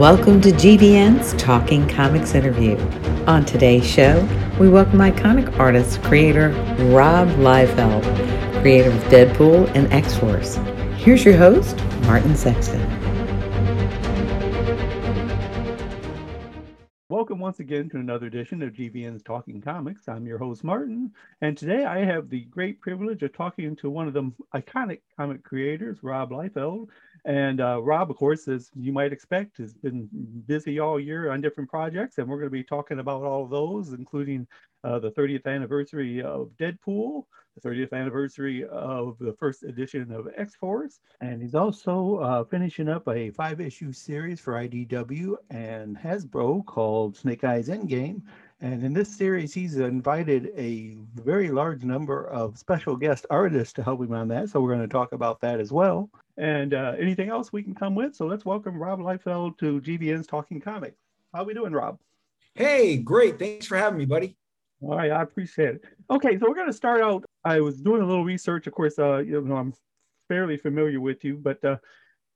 Welcome to GVN's Talking Comics interview. On today's show, we welcome iconic artist, creator Rob Liefeld, creator of Deadpool and X Force. Here's your host, Martin Sexton. Welcome once again to another edition of GVN's Talking Comics. I'm your host, Martin, and today I have the great privilege of talking to one of the iconic comic creators, Rob Liefeld. And uh, Rob, of course, as you might expect, has been busy all year on different projects, and we're going to be talking about all of those, including uh, the 30th anniversary of Deadpool, the 30th anniversary of the first edition of X Force, and he's also uh, finishing up a five issue series for IDW and Hasbro called Snake Eyes Endgame. And in this series, he's invited a very large number of special guest artists to help him on that. So we're going to talk about that as well. And uh, anything else we can come with. So let's welcome Rob Liefeld to GVN's Talking Comic. How are we doing, Rob? Hey, great. Thanks for having me, buddy. All right, I appreciate it. Okay, so we're going to start out. I was doing a little research. Of course, uh, you know, I'm fairly familiar with you, but uh,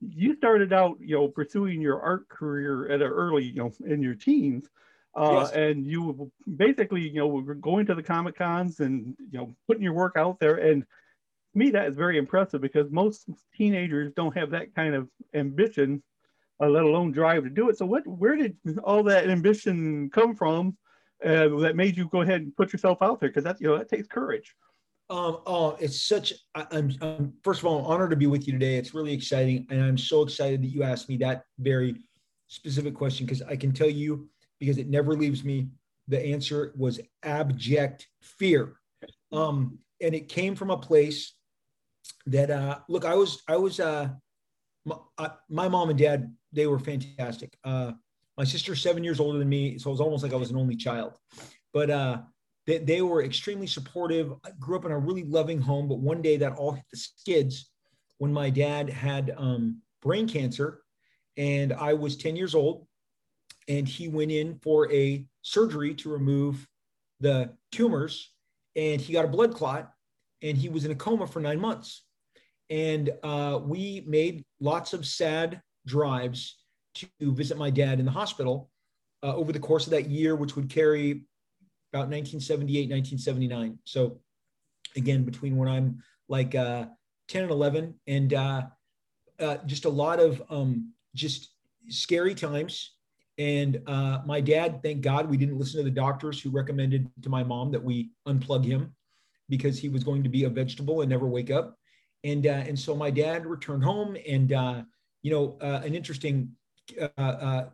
you started out, you know, pursuing your art career at an early, you know, in your teens. Uh, yes. and you basically, you know, were going to the comic cons and you know putting your work out there. And to me, that is very impressive because most teenagers don't have that kind of ambition, uh, let alone drive to do it. So, what, where did all that ambition come from uh, that made you go ahead and put yourself out there? Because that, you know, that takes courage. Um, oh, it's such. I, I'm, I'm first of all I'm honored to be with you today. It's really exciting, and I'm so excited that you asked me that very specific question because I can tell you because it never leaves me. The answer was abject fear. Um, and it came from a place that, uh, look, I was, I was, uh, my, uh, my mom and dad, they were fantastic. Uh, my sister's seven years older than me. So it was almost like I was an only child, but, uh, they, they were extremely supportive. I grew up in a really loving home, but one day that all hit the skids when my dad had um, brain cancer and I was 10 years old and he went in for a surgery to remove the tumors and he got a blood clot and he was in a coma for nine months. And uh, we made lots of sad drives to visit my dad in the hospital uh, over the course of that year which would carry about 1978 1979 so again between when i'm like uh, 10 and 11 and uh, uh, just a lot of um, just scary times and uh, my dad, thank God, we didn't listen to the doctors who recommended to my mom that we unplug him because he was going to be a vegetable and never wake up. And uh, and so my dad returned home, and uh, you know, uh, an interesting, uh, uh,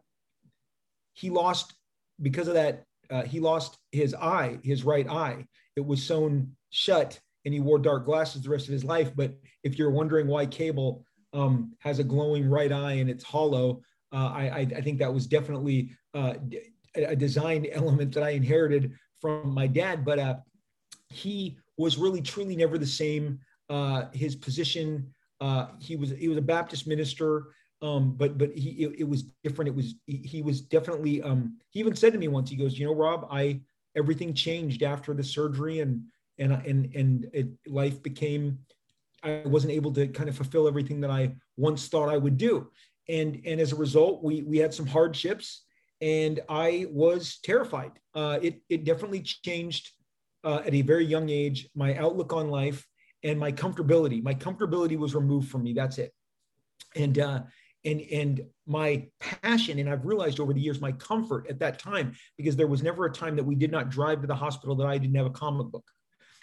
he lost because of that. he lost his eye, his right eye. It was sewn shut, and he wore dark glasses the rest of his life. But if you're wondering why Cable um, has a glowing right eye and it's hollow, I, I, think that was definitely uh, a design element that I inherited from my dad. But uh, he was really truly never the same. Uh, his position, uh, he was he was a Baptist minister, um, but but he it, it, was different. It was he, he was definitely. Um, he even said to me once, he goes, you know, Rob, I everything changed after the surgery, and and and and it, life became. I wasn't able to kind of fulfill everything that I once thought I would do and and as a result, we we had some hardships, and I was terrified. Uh, it it definitely changed uh, at a very young age my outlook on life and my comfortability. My comfortability was removed from me. That's it. And uh, and and my passion, and I've realized over the years my comfort at that time because there was never a time that we did not drive to the hospital that I didn't have a comic book.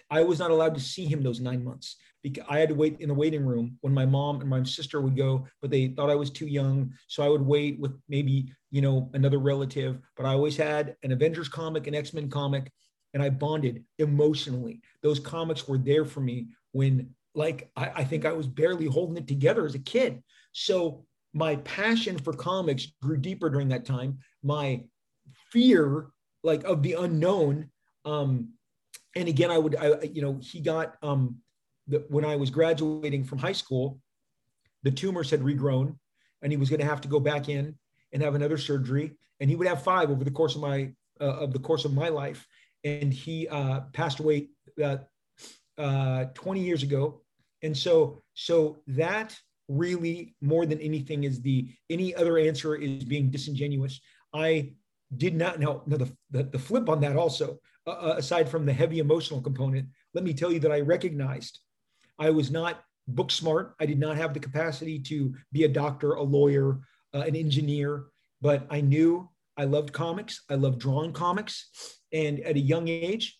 I was not allowed to see him those nine months because I had to wait in the waiting room when my mom and my sister would go, but they thought I was too young. So I would wait with maybe, you know, another relative. But I always had an Avengers comic, an X-Men comic, and I bonded emotionally. Those comics were there for me when like I, I think I was barely holding it together as a kid. So my passion for comics grew deeper during that time. My fear like of the unknown um and again i would i you know he got um the, when I was graduating from high school, the tumors had regrown and he was going to have to go back in and have another surgery. And he would have five over the course of my, uh, of the course of my life. And he uh, passed away uh, uh 20 years ago. And so, so that really more than anything is the any other answer is being disingenuous. I did not know no, the, the, the flip on that also, uh, uh, aside from the heavy emotional component, let me tell you that I recognized I was not book smart. I did not have the capacity to be a doctor, a lawyer, uh, an engineer, but I knew I loved comics. I loved drawing comics. And at a young age,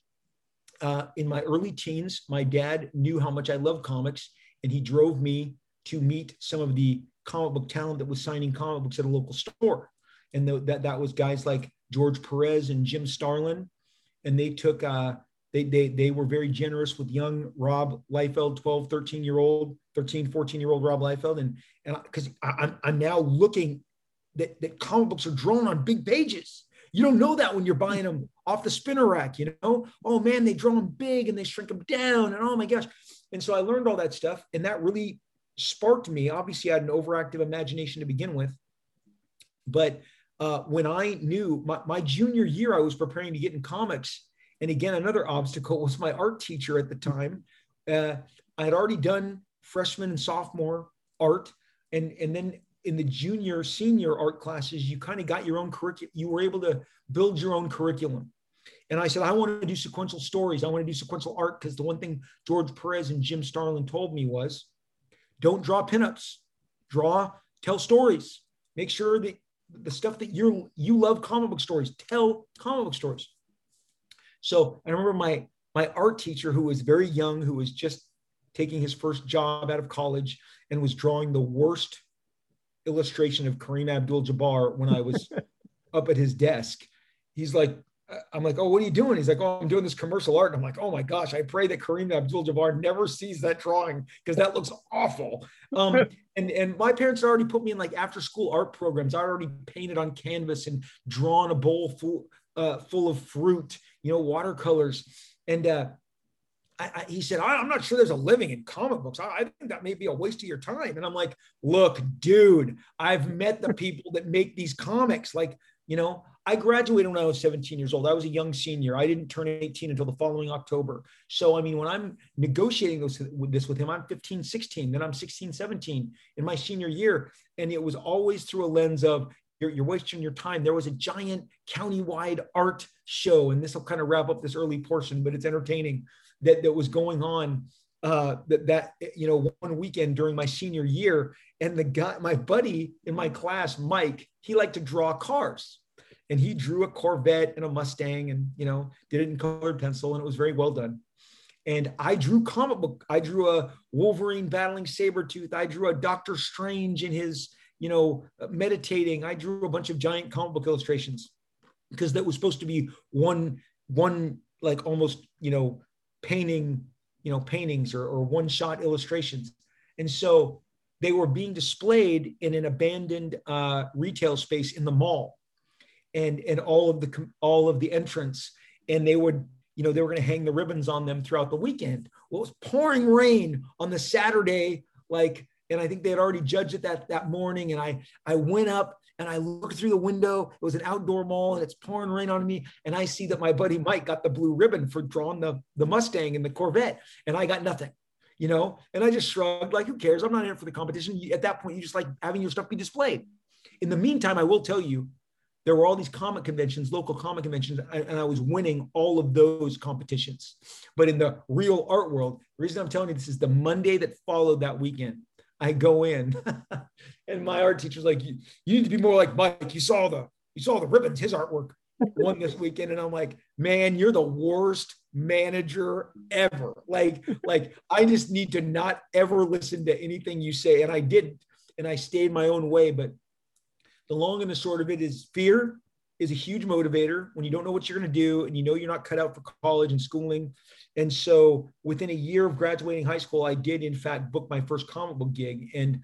uh, in my early teens, my dad knew how much I loved comics, and he drove me to meet some of the comic book talent that was signing comic books at a local store. And the, that, that was guys like George Perez and Jim Starlin. And they took, uh, they, they, they were very generous with young Rob Liefeld, 12, 13 year old, 13, 14 year old Rob Liefeld. And, and because I'm, I'm now looking that, that comic books are drawn on big pages. You don't know that when you're buying them off the spinner rack, you know? Oh man, they draw them big and they shrink them down. And oh my gosh. And so I learned all that stuff. And that really sparked me. Obviously, I had an overactive imagination to begin with. But uh, when I knew my, my junior year, I was preparing to get in comics. And again, another obstacle was my art teacher at the time. Uh, I had already done freshman and sophomore art. And, and then in the junior, senior art classes, you kind of got your own curriculum. You were able to build your own curriculum. And I said, I want to do sequential stories. I want to do sequential art because the one thing George Perez and Jim Starlin told me was don't draw pinups, draw, tell stories. Make sure that the stuff that you're you love comic book stories, tell comic book stories. So I remember my my art teacher who was very young, who was just taking his first job out of college and was drawing the worst illustration of Kareem Abdul-Jabbar when I was up at his desk. He's like, I'm like, oh, what are you doing? He's like, oh, I'm doing this commercial art. And I'm like, oh my gosh, I pray that Kareem Abdul-Jabbar never sees that drawing because that looks awful. Um, and and my parents already put me in like after school art programs. I already painted on canvas and drawn a bowl full uh, full of fruit, you know, watercolors. And uh, I, I, he said, I'm not sure there's a living in comic books. I, I, think that may be a waste of your time. And I'm like, look, dude, I've met the people that make these comics. Like, you know, I graduated when I was 17 years old. I was a young senior. I didn't turn 18 until the following October. So, I mean, when I'm negotiating this with, this with him, I'm 15, 16, then I'm 16, 17 in my senior year. And it was always through a lens of, you're, you're wasting your time. There was a giant countywide art show, and this will kind of wrap up this early portion, but it's entertaining that, that was going on uh, that that you know one weekend during my senior year, and the guy, my buddy in my class, Mike, he liked to draw cars and he drew a Corvette and a Mustang and you know did it in colored pencil and it was very well done. And I drew comic book. I drew a Wolverine battling Sabretooth. I drew a Doctor Strange in his, you know, meditating. I drew a bunch of giant comic book illustrations because that was supposed to be one, one like almost, you know, painting, you know, paintings or, or one shot illustrations. And so they were being displayed in an abandoned uh, retail space in the mall and and all of the all of the entrance and they would you know they were going to hang the ribbons on them throughout the weekend. Well it was pouring rain on the saturday like and i think they had already judged it that that morning and i i went up and i looked through the window. It was an outdoor mall and it's pouring rain on me and i see that my buddy mike got the blue ribbon for drawing the the mustang and the corvette and i got nothing you know? And i just shrugged like who cares? I'm not in it for the competition. At that point you just like having your stuff be displayed. In the meantime i will tell you there were all these comic conventions, local comic conventions, and I was winning all of those competitions. But in the real art world, the reason I'm telling you this is the Monday that followed that weekend. I go in, and my art teacher's like, you, "You need to be more like Mike. You saw the you saw the ribbons. His artwork won this weekend." And I'm like, "Man, you're the worst manager ever. Like, like I just need to not ever listen to anything you say." And I did, and I stayed my own way. But the long and the short of it is fear is a huge motivator when you don't know what you're going to do and you know you're not cut out for college and schooling. And so within a year of graduating high school, I did in fact book my first comic book gig. And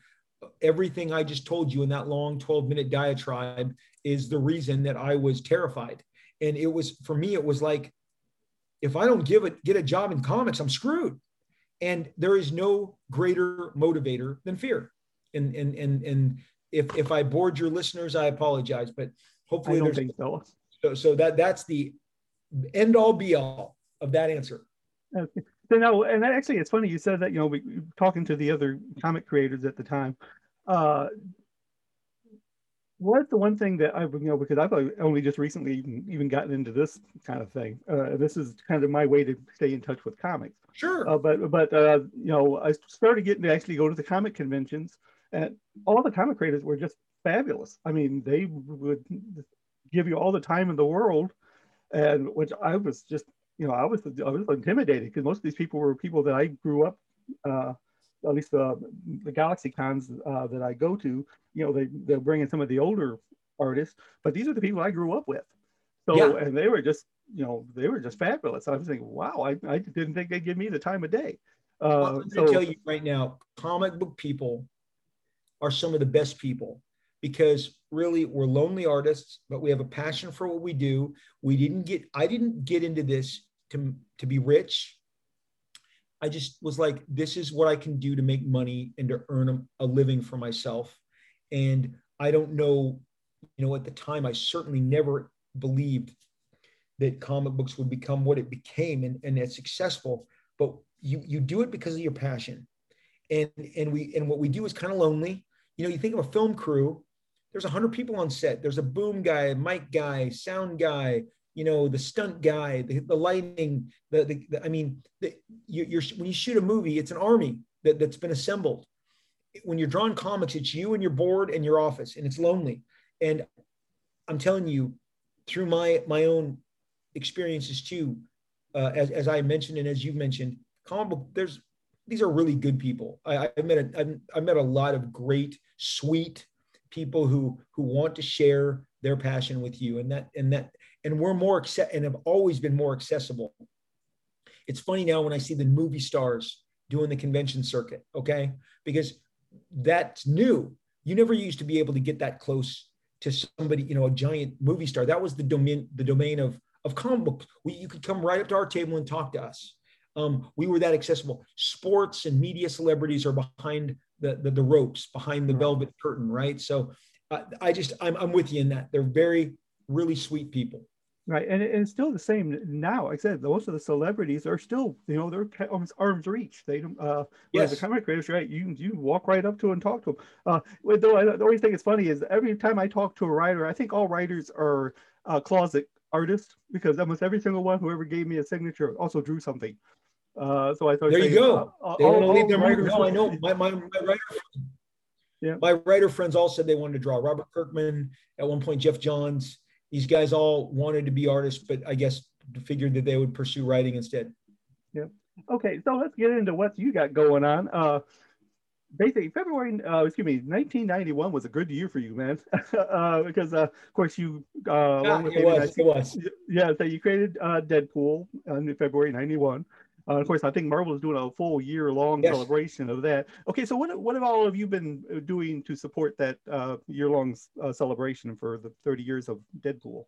everything I just told you in that long 12 minute diatribe is the reason that I was terrified. And it was for me, it was like, if I don't give it, get a job in comics, I'm screwed. And there is no greater motivator than fear. And, and, and, and if if I bored your listeners, I apologize, but hopefully I don't think so. so. So that that's the end all be all of that answer. Okay. So no, and actually, it's funny you said that. You know, we talking to the other comic creators at the time. Uh, what's the one thing that I, you know, because I've only just recently even, even gotten into this kind of thing. Uh, this is kind of my way to stay in touch with comics. Sure. Uh, but but uh, you know, I started getting to actually go to the comic conventions, and all the comic creators were just fabulous. I mean, they would give you all the time in the world, and which I was just, you know, I was I was intimidated because most of these people were people that I grew up. Uh, at least the the Galaxy cons uh, that I go to, you know, they they're bringing some of the older artists, but these are the people I grew up with. So yeah. and they were just you know they were just fabulous. I was thinking, wow, I, I didn't think they'd give me the time of day. Uh, well, I'm so, tell you right now, comic book people are some of the best people because really we're lonely artists, but we have a passion for what we do. We didn't get I didn't get into this to to be rich. I just was like, this is what I can do to make money and to earn a, a living for myself. And I don't know, you know, at the time, I certainly never believed that comic books would become what it became and, and it's successful. But you you do it because of your passion. And and we and what we do is kind of lonely. You know, you think of a film crew, there's 100 people on set. There's a boom guy, mic guy, sound guy, you know, the stunt guy, the, the lighting, the, the, the I mean, the, you, are when you shoot a movie, it's an army that, that's been assembled. When you're drawing comics, it's you and your board and your office, and it's lonely. And I'm telling you, through my my own experiences too, uh, as, as I mentioned and as you've mentioned, comic book, there's these are really good people. I, I met I met a lot of great, sweet people who who want to share their passion with you, and that and that and we're more accept and have always been more accessible. It's funny now when I see the movie stars doing the convention circuit, okay? Because that's new. You never used to be able to get that close to somebody, you know, a giant movie star. That was the domain, the domain of of comic books. We, you could come right up to our table and talk to us. Um, we were that accessible. Sports and media celebrities are behind the the, the ropes, behind the velvet curtain, right? So, uh, I just I'm I'm with you in that. They're very really sweet people. Right, and, it's still the same now. Like I said most of the celebrities are still, you know, they're almost arm's reach. They don't. Uh, yes. the comic creators, right? You you walk right up to them and talk to them. Uh, though I, the only thing that's funny is every time I talk to a writer, I think all writers are uh, closet artists because almost every single one, whoever gave me a signature, also drew something. Uh, so I thought there you go. Uh, they all, want to leave their writers. No, I know my my, my writer. Yeah. My writer friends all said they wanted to draw. Robert Kirkman at one point, Geoff Johns these guys all wanted to be artists, but I guess figured that they would pursue writing instead. Yeah. Okay, so let's get into what you got going on. Uh, basically, February, uh, excuse me, 1991 was a good year for you, man, uh, because uh, of course you. Uh, yeah, it was. It was. Yeah, so you created uh, Deadpool in February '91. Uh, of course, I think Marvel is doing a full year long yes. celebration of that. Okay, so what what have all of you been uh, doing to support that uh, year long uh, celebration for the 30 years of Deadpool?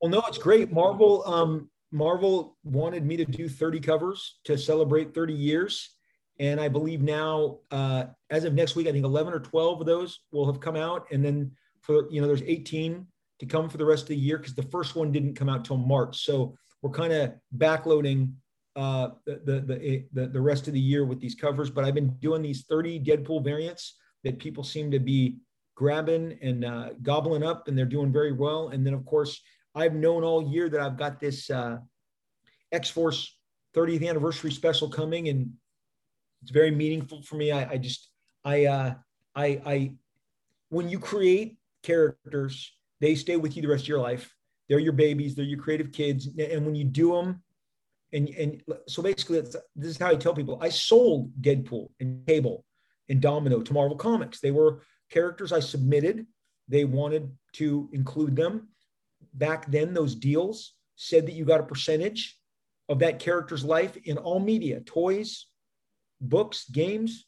Well, no, it's great. Marvel um, Marvel wanted me to do 30 covers to celebrate 30 years, and I believe now, uh, as of next week, I think 11 or 12 of those will have come out, and then for you know, there's 18 to come for the rest of the year because the first one didn't come out till March, so we're kind of backloading uh, the, the, the, the rest of the year with these covers, but I've been doing these 30 Deadpool variants that people seem to be grabbing and uh, gobbling up, and they're doing very well. And then, of course, I've known all year that I've got this uh, X Force 30th anniversary special coming, and it's very meaningful for me. I, I just, I, uh, I, I, when you create characters, they stay with you the rest of your life. They're your babies, they're your creative kids, and when you do them and and so basically this is how I tell people I sold Deadpool and Cable and Domino to Marvel Comics. They were characters I submitted. They wanted to include them. Back then, those deals said that you got a percentage of that character's life in all media, toys, books, games.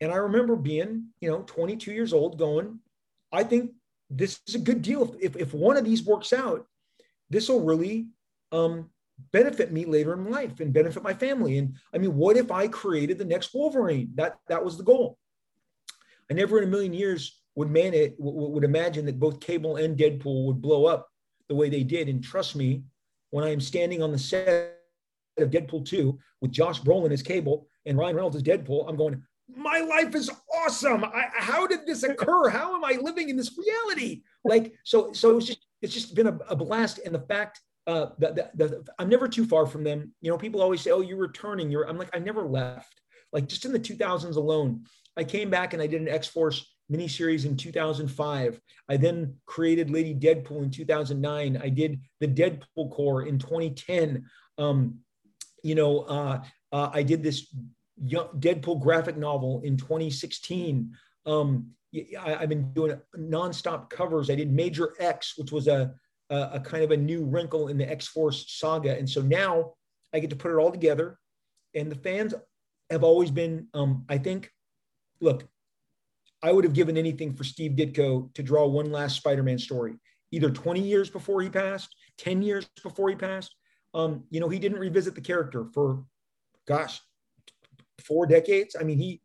And I remember being, you know, 22 years old going, I think this is a good deal. If, if one of these works out, this will really um, benefit me later in life and benefit my family. And I mean, what if I created the next Wolverine? That that was the goal. I never in a million years would man it would imagine that both Cable and Deadpool would blow up the way they did. And trust me, when I am standing on the set of Deadpool 2 with Josh Brolin as Cable and Ryan Reynolds as Deadpool, I'm going, my life is awesome. I, how did this occur? How am I living in this reality? Like, so, so it's just, it's just been a, a blast. And the fact uh, I'm never too far from them. You know, people always say, "Oh, you're returning." You're. I'm like, I never left. Like just in the 2000s alone, I came back and I did an X Force miniseries in 2005. I then created Lady Deadpool in 2009. I did the Deadpool Corps in 2010. Um, you know, uh, uh, I did this Deadpool graphic novel in 2016. Um, I, have been doing nonstop covers. I did Major X, which was a, a, kind of a new wrinkle in the X Force saga. And so now I get to put it all together. And the fans have always been, um, I think, look, I would have given anything for Steve Ditko to draw one last Spider-Man story, either 20 years before he passed, 10 years before he passed. Um, you know, he didn't revisit the character for, gosh, four decades. I mean, he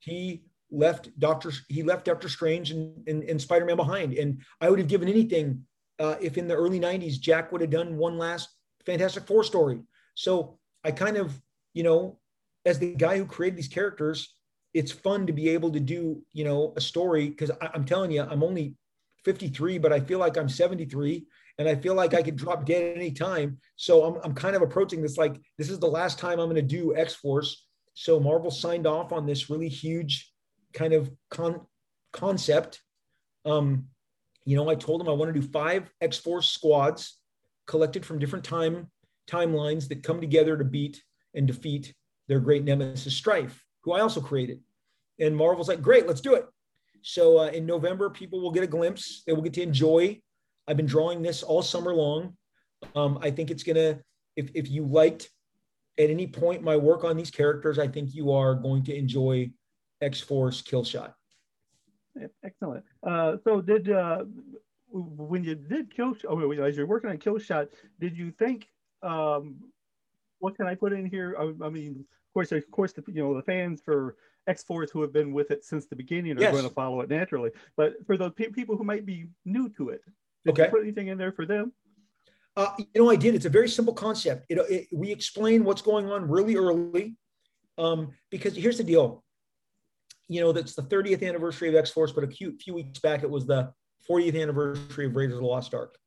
he left Doctor he left Doctor Strange and, and, and Spider-Man behind. And I would have given anything uh, if in the early 90s Jack would have done one last Fantastic Four story. So I kind of, you know, as the guy who created these characters, it's fun to be able to do, you know, a story because I'm telling you, I'm only 53, but I feel like I'm 73 and I feel like I could drop dead any time. So I'm, I'm kind of approaching this like this is the last time I'm going to do X Force. So Marvel signed off on this really huge kind of con- concept. Um, you know, I told them I want to do five X Force squads collected from different time timelines that come together to beat and defeat their great nemesis Strife who I also created. And Marvel's like, great, let's do it. So uh, in November, people will get a glimpse. They will get to enjoy. I've been drawing this all summer long. Um, I think it's gonna. If if you liked at any point my work on these characters, I think you are going to enjoy X Force Killshot. Excellent. Uh, so did uh, when you did Kill, oh, as you're working on kill shot, did you think um, what can I put in here? I, I mean, of course, of course, the you know the fans for X Force who have been with it since the beginning are yes. going to follow it naturally. But for those pe- people who might be new to it, did okay. you put anything in there for them? Uh, you know, I did. It's a very simple concept. It, it, we explain what's going on really early, um, because here's the deal. You know, that's the 30th anniversary of X Force, but a few, few weeks back it was the 40th anniversary of Raiders of the Lost Ark.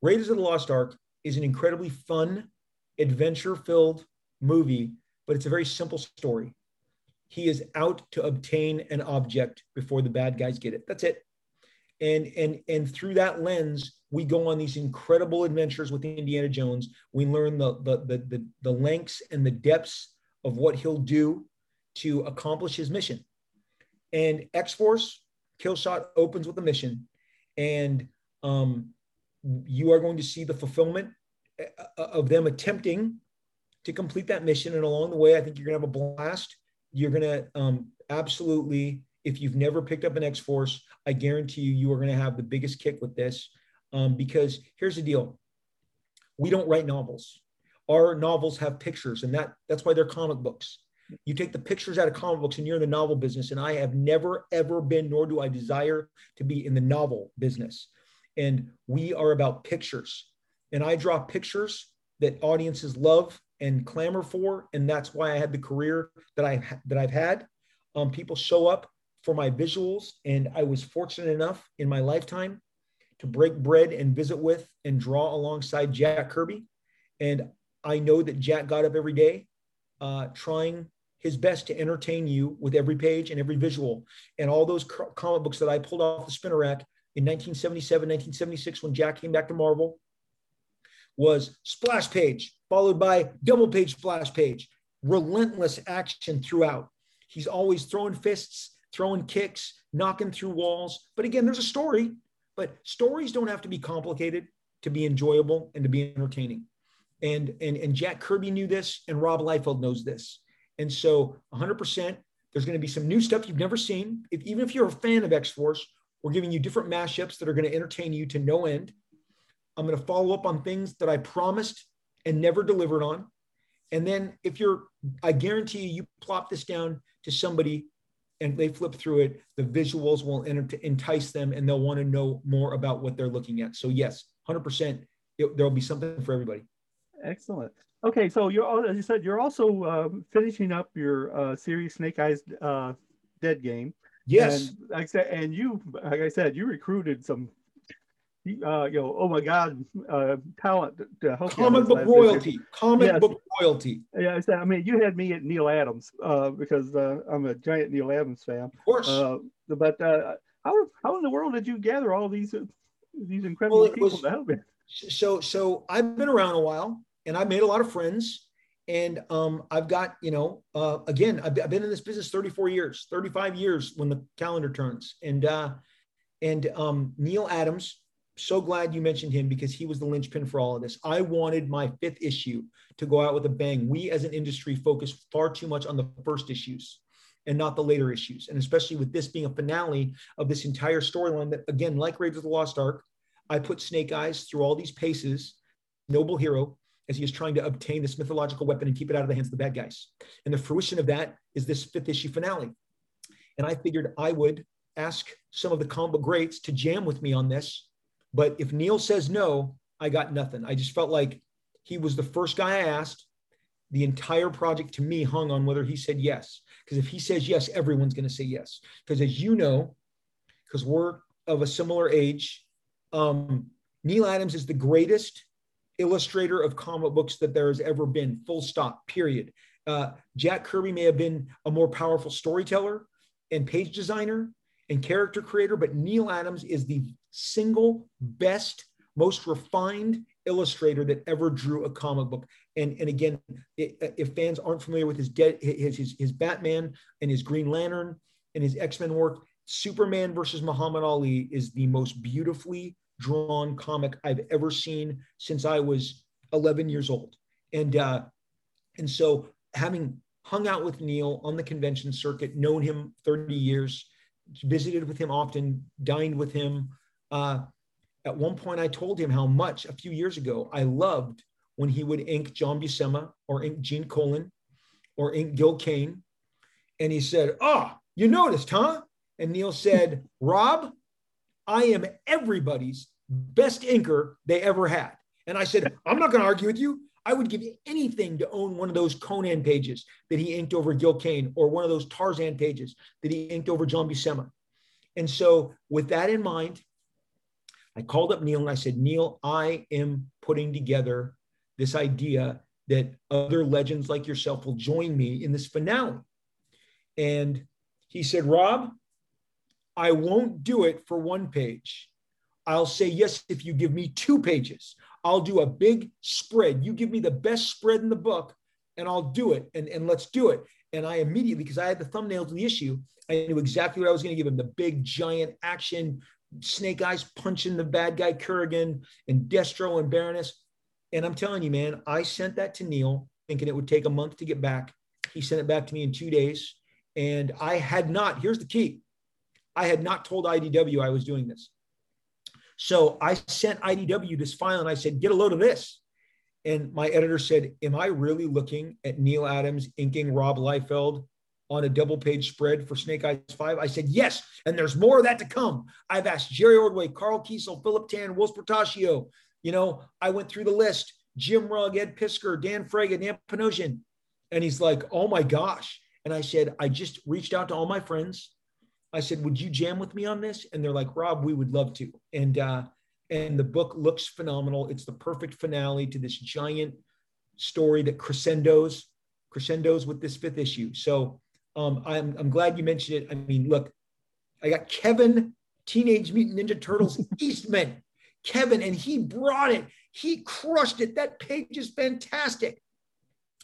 Raiders of the Lost Ark is an incredibly fun, adventure-filled movie but it's a very simple story. He is out to obtain an object before the bad guys get it. That's it. And and and through that lens, we go on these incredible adventures with Indiana Jones. We learn the the the the, the lengths and the depths of what he'll do to accomplish his mission. And X Force Killshot opens with a mission, and um, you are going to see the fulfillment uh, of them attempting to complete that mission. And along the way, I think you're going to have a blast. You're going to um, absolutely, if you've never picked up an X Force, I guarantee you, you are going to have the biggest kick with this. Um, because here's the deal we don't write novels. Our novels have pictures, and that, that's why they're comic books. You take the pictures out of comic books, and you're in the novel business. And I have never, ever been, nor do I desire to be in the novel business. And we are about pictures. And I draw pictures that audiences love and clamor for, and that's why I had the career that I that I've had. Um, people show up for my visuals, and I was fortunate enough in my lifetime to break bread and visit with and draw alongside Jack Kirby, and I know that Jack got up every day, uh, trying his best to entertain you with every page and every visual, and all those comic books that I pulled off the spinner rack in 1977, 1976 when Jack came back to Marvel was splash page followed by double page splash page, relentless action throughout. He's always throwing fists, throwing kicks, knocking through walls. But again, there's a story, but stories don't have to be complicated to be enjoyable and to be entertaining. And, and, and Jack Kirby knew this, and Rob Liefeld knows this. And so 100%, there's going to be some new stuff you've never seen. If, even if you're a fan of X Force, we're giving you different mashups that are going to entertain you to no end. I'm going to follow up on things that I promised and never delivered on. And then if you're, I guarantee you, you plop this down to somebody and they flip through it, the visuals will entice them and they'll want to know more about what they're looking at. So yes, 100%, it, there'll be something for everybody. Excellent. Okay, so you're as you said, you're also uh, finishing up your uh, series Snake Eyes uh, Dead Game. Yes. And like I said, and you, like I said, you recruited some, uh, you know, oh my God, uh, talent to help. Comic book royalty. Comic yes. book royalty. Yeah, I said. I mean, you had me at Neal Adams uh, because uh, I'm a giant Neal Adams fan. Of course. Uh, but uh, how how in the world did you gather all these these incredible well, people was, to help you? So so I've been around a while and I've made a lot of friends. And um, I've got, you know, uh, again, I've, I've, been in this business 34 years, 35 years when the calendar turns. And uh, and um, Neal Adams, so glad you mentioned him because he was the linchpin for all of this. I wanted my fifth issue to go out with a bang. We as an industry focus far too much on the first issues and not the later issues. And especially with this being a finale of this entire storyline that, again, like Raiders of the Lost Ark, I put Snake Eyes through all these paces, noble hero, as he is trying to obtain this mythological weapon and keep it out of the hands of the bad guys. And the fruition of that is this fifth issue finale. And I figured I would ask some of the comic book greats to jam with me on this. But if Neal says no, I got nothing. I just felt like he was the first guy I asked. The entire project to me hung on whether he said yes. Because if he says yes, everyone's going to say yes. Because as you know, because we're of a similar age, um, Neal Adams is the greatest illustrator of comic books that there has ever been, full stop, period. Uh, Jack Kirby may have been a more powerful storyteller and page designer and character creator, but Neal Adams is the single best, most refined illustrator that ever drew a comic book. And, and again, it, if fans aren't familiar with his, dead, his, his, his Batman and his Green Lantern and his X-Men work, Superman versus Muhammad Ali is the most beautifully drawn comic I've ever seen since I was 11 years old. And uh, and so having hung out with Neal on the convention circuit, known him 30 years, visited with him often, dined with him. Uh, at one point, I told him how much a few years ago I loved when he would ink John Buscema or ink Gene Colan or ink Gil Kane. And he said, Oh, you noticed, huh? And Neal said, Rob, I am everybody's best inker they ever had. And I said, I'm not going to argue with you. I would give anything to own one of those Conan pages that he inked over Gil Kane or one of those Tarzan pages that he inked over John Buscema. And so, with that in mind, I called up Neal and I said, Neal, I am putting together this idea that other legends like yourself will join me in this finale. And he said, Rob, I won't do it for one page. I'll say yes if you give me two pages. I'll do a big spread. You give me the best spread in the book, and I'll do it. And, and let's do it. And I immediately, because I had the thumbnail to the issue, I knew exactly what I was going to give him the big, giant action, snake eyes punching the bad guy Kurgan and Destro and Baroness. And I'm telling you, man, I sent that to Neal thinking it would take a month to get back. He sent it back to me in two days. And I had not, here's the key I had not told IDW I was doing this. So I sent IDW this file and I said, get a load of this. And my editor said, Am I really looking at Neal Adams inking Rob Liefeld on a double page spread for Snake Eyes 5? I said, Yes. And there's more of that to come. I've asked Jerry Ordway, Karl Kesel, Philip Tan, Whilce Portacio. You know, I went through the list Jim Rugg, Ed Piskor, Dan Fraga, Dan Panosian. And he's like, Oh my gosh. And I said, I just reached out to all my friends. I said, "Would you jam with me on this?" And they're like, "Rob, we would love to." And uh, and the book looks phenomenal. It's the perfect finale to this giant story that crescendos crescendos with this fifth issue. So um, I'm I'm glad you mentioned it. I mean, look, I got Kevin, Teenage Mutant Ninja Turtles Eastman, Kevin, and he brought it. He crushed it. That page is fantastic.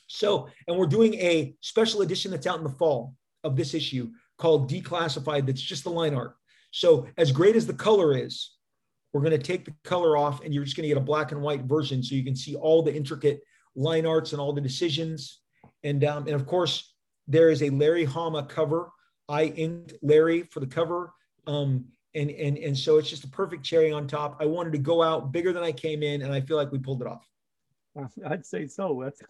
So, and we're doing a special edition that's out in the fall of this issue called declassified that's just the line art. So as great as the color is, we're going to take the color off and you're just going to get a black and white version so you can see all the intricate line arts and all the decisions. And, um, and of course, there is a Larry Hama cover. I inked Larry for the cover. Um, and, and, and so it's just a perfect cherry on top. I wanted to go out bigger than I came in, and I feel like we pulled it off. I'd say so. That's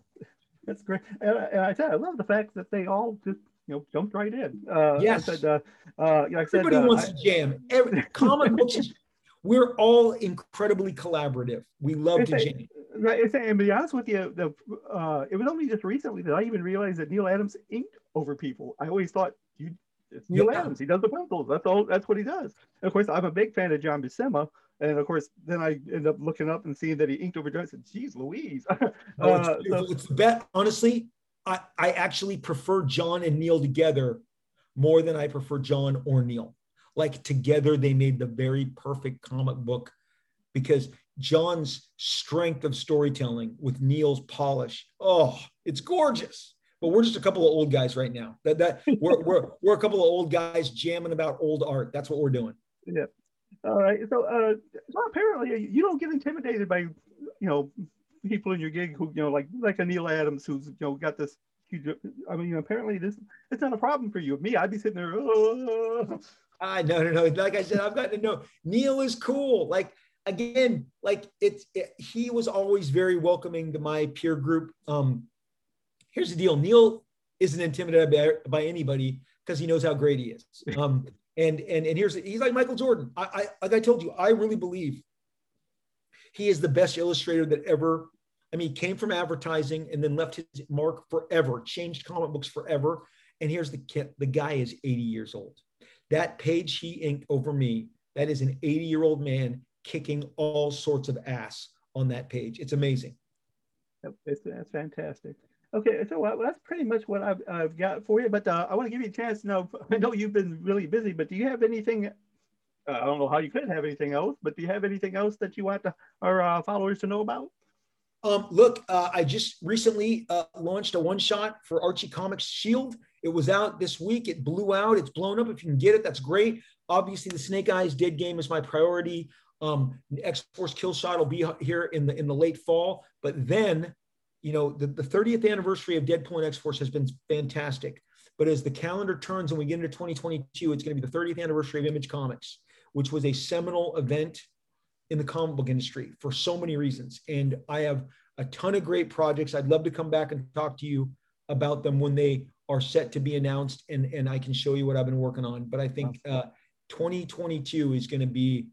that's great. And, and I tell you, I love the fact that they all just you know jumped right in. Uh, yes. Said, uh, uh, like Everybody said, uh, wants I, to jam. Every, comic books. We're all incredibly collaborative. We love to jam. Right, it's and to be honest with you, the uh, it was only just recently that I even realized that Neal Adams inked over people. I always thought you it's Neal yeah. Adams. He does the pencils. That's all. That's what he does. And of course, I'm a big fan of John Buscema. And of course, then I end up looking up and seeing that he inked over John. I said, "Geez, Louise." oh, it's, uh, so, it's bet. Honestly, I I actually prefer John and Neal together more than I prefer John or Neal. Like together, they made the very perfect comic book because John's strength of storytelling with Neal's polish. Oh, it's gorgeous but we're just a couple of old guys right now. That that we're we're we're a couple of old guys jamming about old art. That's what we're doing. Yeah. All right. So, uh, so apparently you don't get intimidated by, you know, people in your gig who, you know, like like a Neal Adams who's, you know, got this. Huge. I mean, apparently this it's not a problem for you. Me, I'd be sitting there. Oh. I no no no. Like I said, I've got to know Neal is cool. Like again, like it's it, he was always very welcoming to my peer group. Um, here's the deal Neal isn't intimidated by, by anybody because he knows how great he is. Um, and, and, and here's, he's like Michael Jordan. I, I, like I told you, I really believe he is the best illustrator that ever, I mean, came from advertising and then left his mark forever, changed comic books forever. And here's the kid, the guy is 80 years old. That page he inked over me, that is an 80 year old man kicking all sorts of ass on that page. It's amazing. It's, that's fantastic. Okay, so uh, that's pretty much what I've, I've got for you. But uh, I want to give you a chance. Now, I know you've been really busy, but do you have anything? Uh, I don't know how you could have anything else, but do you have anything else that you want to, our uh, followers to know about? Um, look, uh, I just recently uh, launched a one shot for Archie Comics Shield. It was out this week. It blew out. It's blown up. If you can get it, that's great. Obviously, the Snake Eyes Dead game is my priority. Um, X Force Kill Shot will be here in the in the late fall, but then you know, the, the 30th anniversary of Deadpool and X Force has been fantastic. But as the calendar turns and we get into 2022, it's going to be the 30th anniversary of Image Comics, which was a seminal event in the comic book industry for so many reasons. And I have a ton of great projects. I'd love to come back and talk to you about them when they are set to be announced and, and I can show you what I've been working on. But I think uh, 2022 is going to be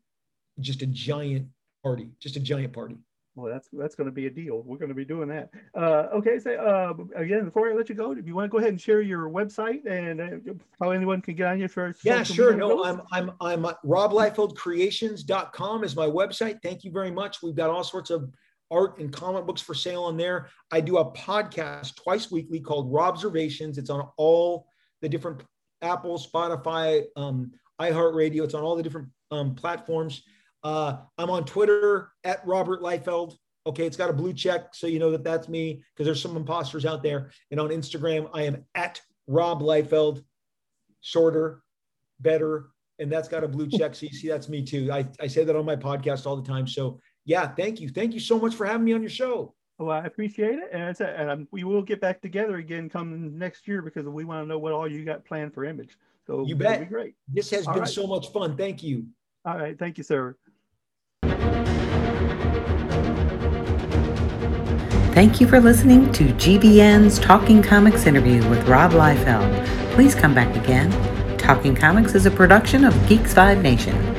just a giant party, just a giant party. Well, that's that's going to be a deal. We're going to be doing that. Uh, okay, so uh, again, before I let you go, if you want to go ahead and share your website and uh, how anyone can get on you for yeah, sure. No, I'm I'm I'm uh, robliefeldcreations.com is my website. Thank you very much. We've got all sorts of art and comic books for sale on there. I do a podcast twice weekly called Robservations. It's on all the different Apple, Spotify, um, iHeartRadio. It's on all the different um, platforms. Uh, I'm on Twitter at Robert Liefeld. Okay, it's got a blue check, so you know that that's me because there's some imposters out there. And on Instagram, I am at Rob Liefeld, shorter, better, and that's got a blue check. So you see, that's me too. I, I say that on my podcast all the time. So yeah, thank you, thank you so much for having me on your show. Well, I appreciate it, and, and we will get back together again come next year because we want to know what all you got planned for Image. So you bet. great. This has all been right. so much fun. Thank you. All right, thank you, sir. Thank you for listening to GVN's Talking Comics interview with Rob Liefeld. Please come back again. Talking Comics is a production of Geek Vibes Nation.